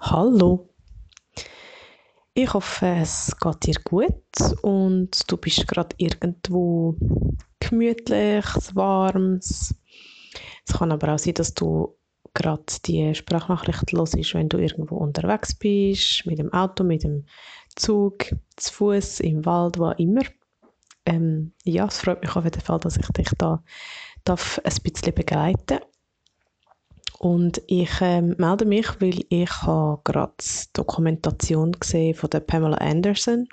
Hallo. Ich hoffe, es geht dir gut und du bist gerade irgendwo gemütlich, warm. Es kann aber auch sein, dass du gerade die Sprachnachricht hörst, wenn du irgendwo unterwegs bist, mit dem Auto, mit dem Zug, zu Fuß, im Wald, wo immer. Ähm, ja, es freut mich auf jeden Fall, dass ich dich da darf ein bisschen begleiten darf. Und ich ähm, melde mich, weil ich gerade die Dokumentation gesehen von der Pamela Anderson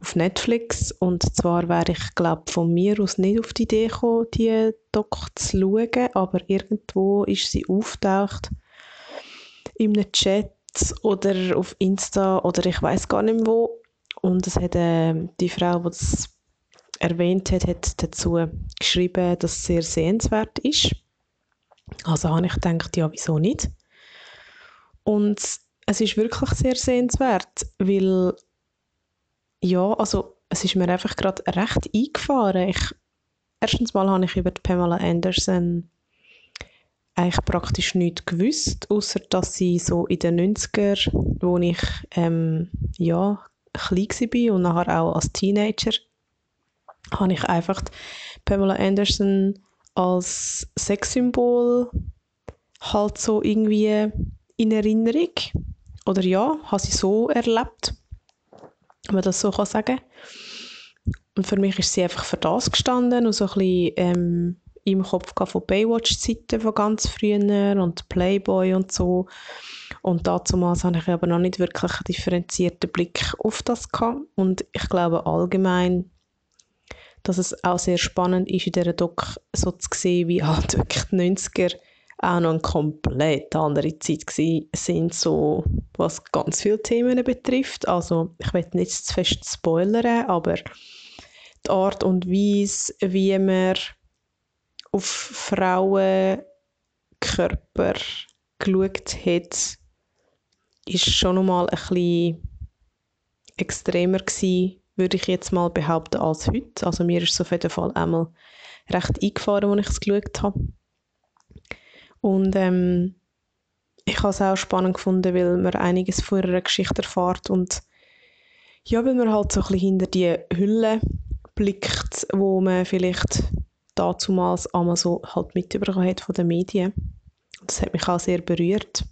auf Netflix. Und zwar wäre ich, glaube von mir aus nicht auf die Idee gekommen, die Doc zu schauen, aber irgendwo ist sie auftaucht in einem Chat oder auf Insta oder ich weiß gar nicht wo. Und es hat äh, die Frau, die das erwähnt hat, hat dazu geschrieben, dass es sehr sehenswert ist. Also habe ich gedacht, ja, wieso nicht? Und es ist wirklich sehr sehenswert, weil ja, also es ist mir einfach gerade recht eingefahren. Ich, erstens mal habe ich über die Pamela Anderson eigentlich praktisch nichts gewusst, außer dass sie so in den 90er, wo ich ähm, ja, klein war und nachher auch als Teenager, habe ich einfach Pamela Anderson als Sexsymbol halt so irgendwie in Erinnerung. Oder ja, habe sie so erlebt, wenn man das so kann sagen Und für mich ist sie einfach für das gestanden und so ein bisschen ähm, im Kopf von Baywatch-Zeiten von ganz früher und Playboy und so. Und damals hatte ich aber noch nicht wirklich einen differenzierten Blick auf das gehabt. Und ich glaube allgemein dass es auch sehr spannend ist, in dieser Doc so zu sehen, wie halt wirklich die 90er auch noch eine komplett andere Zeit sind, so was ganz viele Themen betrifft. Also ich will nicht zu fest spoilern, aber die Art und Weise, wie man auf Frauenkörper geschaut hat, ist schon nochmal ein bisschen extremer gewesen würde ich jetzt mal behaupten, als heute. Also mir ist es auf jeden Fall einmal recht eingefahren, als ich es geschaut habe. Und ähm, ich habe es auch spannend gefunden, weil man einiges von ihrer Geschichte erfährt und ja, weil man halt so ein bisschen hinter die Hülle blickt, wo man vielleicht dazumals einmal so halt mitbekommen hat von den Medien. Das hat mich auch sehr berührt.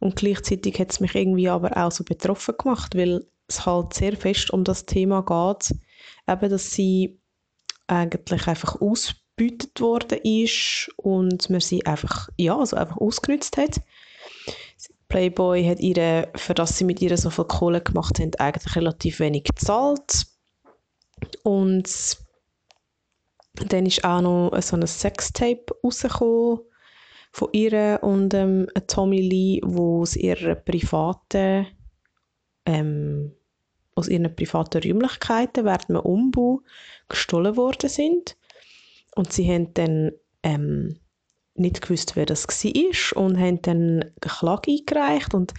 Und gleichzeitig hat es mich irgendwie aber auch so betroffen gemacht, weil es halt sehr fest um das Thema geht, eben, dass sie eigentlich einfach ausgebeutet worden ist und man sie einfach, ja, also einfach ausgenutzt hat. Playboy hat ihre, für das sie mit ihr so viel Kohle gemacht haben, eigentlich relativ wenig gezahlt. Und dann ist auch noch so ein Sextape rausgekommen von ihr und ähm, Tommy Lee, wo aus ihrer privaten ähm, aus ihren privaten Räumlichkeiten während einem Umbau gestohlen worden sind. Und sie haben dann ähm, nicht gewusst, wer das war und haben dann eine Klage eingereicht und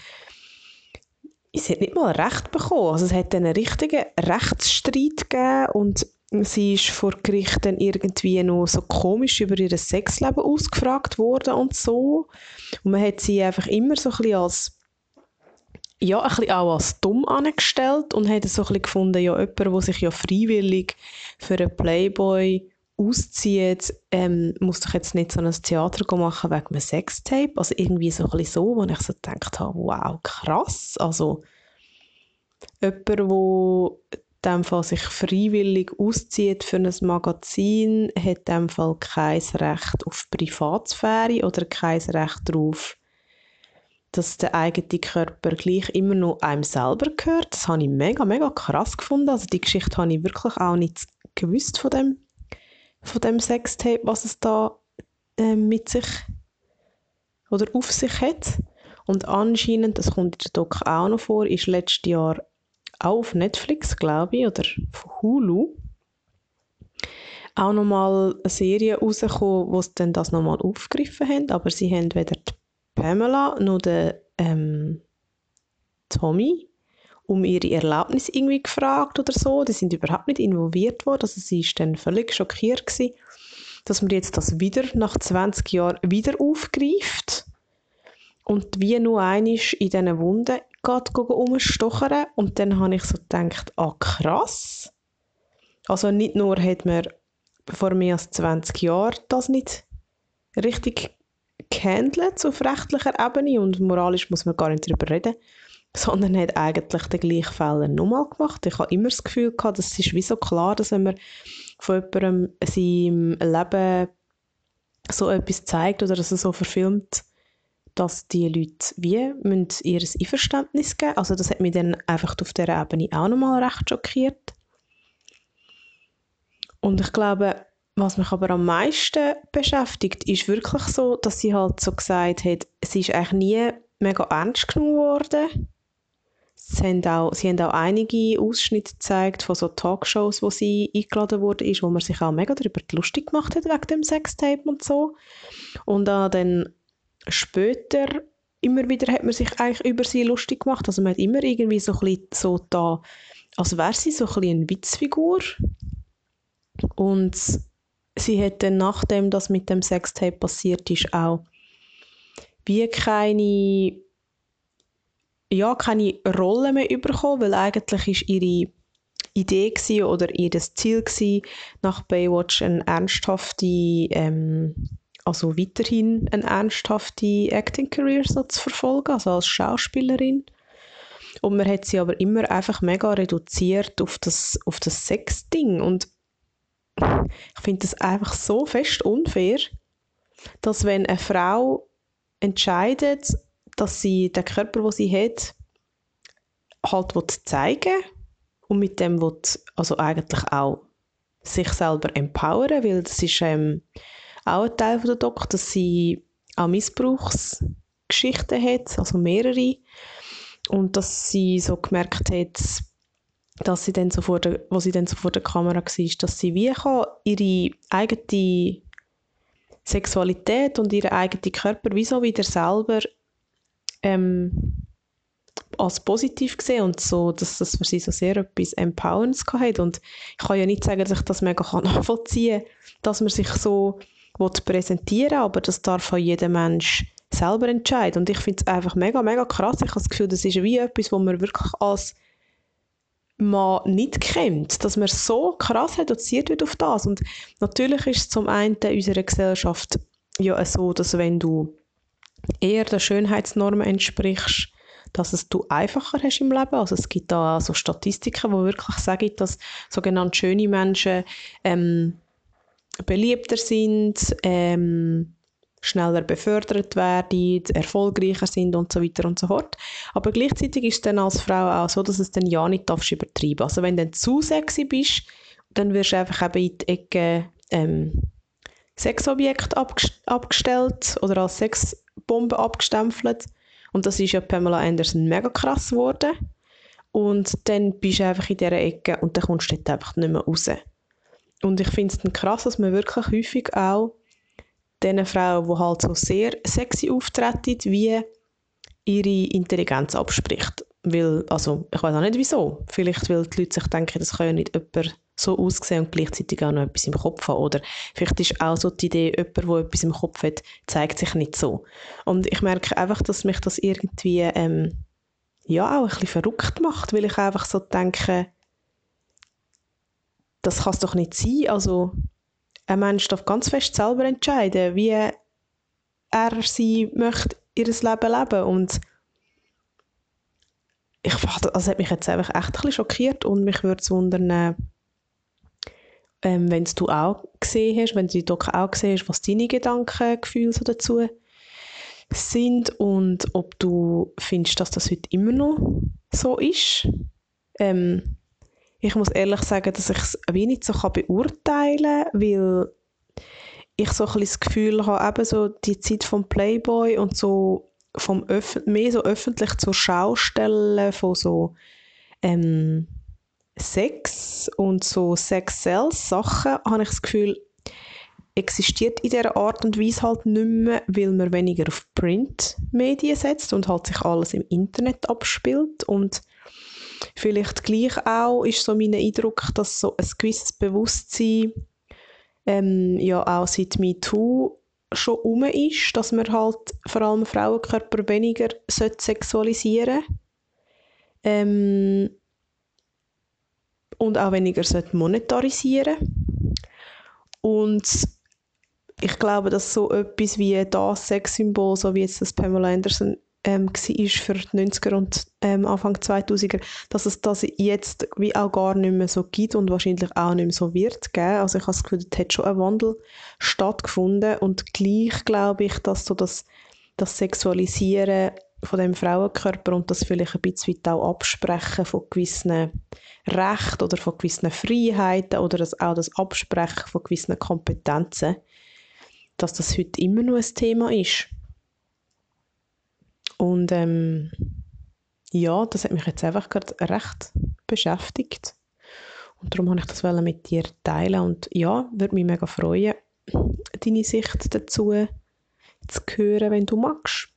sie hat nicht mal Recht bekommen. Also es hat dann einen richtigen Rechtsstreit gegeben und sie ist vor Gericht dann irgendwie noch so komisch über ihr Sexleben ausgefragt worden und so. Und man hat sie einfach immer so ein bisschen als ja, ein bisschen auch als dumm angestellt und hat so ein bisschen gefunden, ja, jemand, der sich ja freiwillig für einen Playboy auszieht, ähm, muss doch jetzt nicht so ein Theater machen wegen einem Sextape. Also irgendwie so ein bisschen so, wo ich so gedacht habe, wow, krass. Also jemand, der dem Fall sich freiwillig auszieht für ein Magazin, hat in dem Fall kein Recht auf Privatsphäre oder kein Recht darauf, dass der eigene Körper gleich immer noch einem selber gehört. Das habe ich mega, mega krass gefunden. Also die Geschichte habe ich wirklich auch nicht gewusst von dem, von dem Sextape, was es da äh, mit sich oder auf sich hat. Und anscheinend, das kommt in der Doc auch noch vor, ist letztes Jahr auch auf Netflix, glaube ich, oder von Hulu, auch nochmal eine Serie rausgekommen, wo sie dann das nochmal aufgegriffen haben, aber sie haben weder die Pamela noch den ähm, Tommy um ihre Erlaubnis irgendwie gefragt oder so. Die sind überhaupt nicht involviert worden. Also sie ist dann völlig schockiert gewesen, dass man jetzt das wieder nach 20 Jahren wieder aufgreift. und wie nur einisch in diesen Wunden geht umstochern und dann habe ich so gedacht, ah krass. Also nicht nur hat man vor mehr als 20 Jahren das nicht richtig gehandelt auf rechtlicher Ebene und moralisch muss man gar nicht darüber reden, sondern hat eigentlich den gleichen Fehler nochmal gemacht. Ich habe immer das Gefühl gehabt, das ist wie so klar, dass wenn man von jemandem seinem Leben so etwas zeigt oder dass er so verfilmt, dass die Leute wie müssen ihr Einverständnis geben Also das hat mich dann einfach auf dieser Ebene auch nochmal recht schockiert. Und ich glaube, was mich aber am meisten beschäftigt, ist wirklich so, dass sie halt so gesagt hat, sie ist eigentlich nie mega ernst genommen worden. Sie haben auch, sie haben auch einige Ausschnitte gezeigt von so Talkshows, wo sie eingeladen wurde, ist, wo man sich auch mega darüber lustig gemacht hat wegen dem Sextape und so. Und auch dann später immer wieder hat man sich eigentlich über sie lustig gemacht. Also man hat immer irgendwie so ein bisschen so da, als wäre sie so ein bisschen eine Witzfigur. Und sie hat dann, nachdem das mit dem Sextape passiert ist, auch wie keine, ja, keine Rolle mehr bekommen, weil eigentlich ist ihre Idee gewesen, oder ihr Ziel gewesen, nach Baywatch eine ernsthafte, ähm, also weiterhin eine ernsthafte Acting-Career so zu verfolgen, also als Schauspielerin. Und man hat sie aber immer einfach mega reduziert auf das, auf das Sex-Ding. Und ich finde das einfach so fest unfair, dass wenn eine Frau entscheidet, dass sie den Körper, den sie hat, halt zeigen und mit dem will, also eigentlich auch sich selber empowern, weil das ist ähm, auch ein Teil von der Doc, dass sie auch Missbrauchsgeschichten hat, also mehrere und dass sie so gemerkt hat, dass sie dann so vor der, wo sie dann so der Kamera war, dass sie wie kann ihre eigene Sexualität und ihren eigenen Körper wie so wieder selber ähm, als positiv gesehen und so, dass das für sie so sehr etwas Empowerendes hat. Und ich kann ja nicht sagen, dass ich das mega nachvollziehen kann, dass man sich so präsentieren aber das darf auch jeder Mensch selber entscheiden. Und ich finde es einfach mega, mega krass, ich habe das Gefühl, das ist wie etwas, wo man wirklich als man nicht kennt, dass man so krass reduziert wird auf das. Und natürlich ist es zum einen in unserer Gesellschaft ja so, dass wenn du eher den Schönheitsnormen entsprichst, dass es du einfacher hast im Leben. Also es gibt da so Statistiken, die wirklich sagen, dass sogenannte schöne Menschen ähm, beliebter sind, ähm, schneller befördert werden, erfolgreicher sind und so weiter und so fort. Aber gleichzeitig ist es dann als Frau auch so, dass es dann ja nicht darfst übertreiben. Also wenn du zu sexy bist, dann wirst du einfach eben in die Ecke ähm, Sexobjekt abgestellt oder als Sexbombe abgestempelt. Und das ist ja Pamela Anderson mega krass geworden. Und dann bist du einfach in dieser Ecke und dann kommst du dort einfach nicht mehr raus. Und ich finde es dann krass, dass man wirklich häufig auch diesen Frauen, die halt so sehr sexy auftreten, wie ihre Intelligenz abspricht. Weil, also, ich weiß auch nicht wieso. Vielleicht, weil die Leute sich denken, das kann ja nicht jemand so aussehen und gleichzeitig auch noch etwas im Kopf haben. Oder vielleicht ist auch so die Idee, jemand, der etwas im Kopf hat, zeigt sich nicht so. Und ich merke einfach, dass mich das irgendwie ähm, ja, auch ein bisschen verrückt macht, weil ich einfach so denke, das kann es doch nicht sein. Also, ein Mensch darf ganz fest selber entscheiden, wie er sie möchte ihr Leben leben und ich also hat mich jetzt einfach echt ein bisschen schockiert und mich würde es wundern, ähm, wenn du auch gesehen hast, wenn du die Doku auch gesehen hast, was deine Gedanken, Gefühle so dazu sind und ob du findest, dass das heute immer noch so ist. Ähm, ich muss ehrlich sagen, dass ich es wenig so beurteilen kann, weil ich so ein das Gefühl habe, eben so die Zeit vom Playboy und so vom mehr so öffentlich zur Schaustelle von so ähm, Sex und so sexuellen Sachen, habe ich das Gefühl, existiert in dieser Art und Weise halt nicht mehr, weil man weniger auf Printmedien setzt und halt sich alles im Internet abspielt und Vielleicht gleich auch ist so mein Eindruck, dass so ein gewisses Bewusstsein ähm, ja auch seit MeToo schon um ist, dass man halt vor allem Frauenkörper weniger sexualisieren sollte. Ähm, und auch weniger monetarisieren Und ich glaube, dass so etwas wie das Sexsymbol, so wie jetzt das Pamela Anderson ähm, war für die 90er und ähm, Anfang 2000er, dass es das jetzt wie auch gar nicht mehr so gibt und wahrscheinlich auch nicht mehr so wird geben. Also ich habe das Gefühl, da hat schon ein Wandel stattgefunden und gleich glaube ich, dass so das, das Sexualisieren von dem Frauenkörper und das vielleicht ein bisschen auch Absprechen von gewissen Rechten oder von gewissen Freiheiten oder das, auch das Absprechen von gewissen Kompetenzen, dass das heute immer noch ein Thema ist. Und ähm, ja, das hat mich jetzt einfach gerade recht beschäftigt. Und darum wollte ich das mit dir teilen. Und ja, würde mich mega freuen, deine Sicht dazu zu hören, wenn du magst.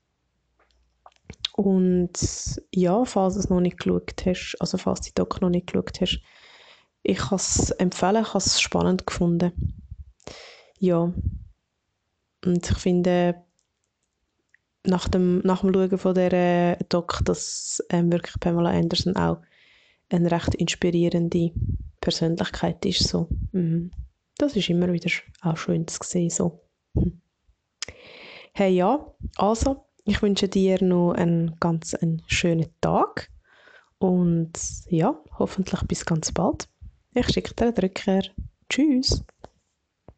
Und ja, falls du es noch nicht geschaut hast, also falls du die Doc noch nicht geschaut hast, ich kann es empfehlen, ich habe es spannend gefunden. Ja. Und ich finde, nach dem, nach dem Schauen von dieser Doc, dass ähm, wirklich Pamela Anderson auch eine recht inspirierende Persönlichkeit ist. So. Mhm. Das ist immer wieder auch schön zu sehen. So. Mhm. Hey ja, also ich wünsche dir noch einen ganz einen schönen Tag und ja, hoffentlich bis ganz bald. Ich schicke dir einen Rückkehr. Tschüss.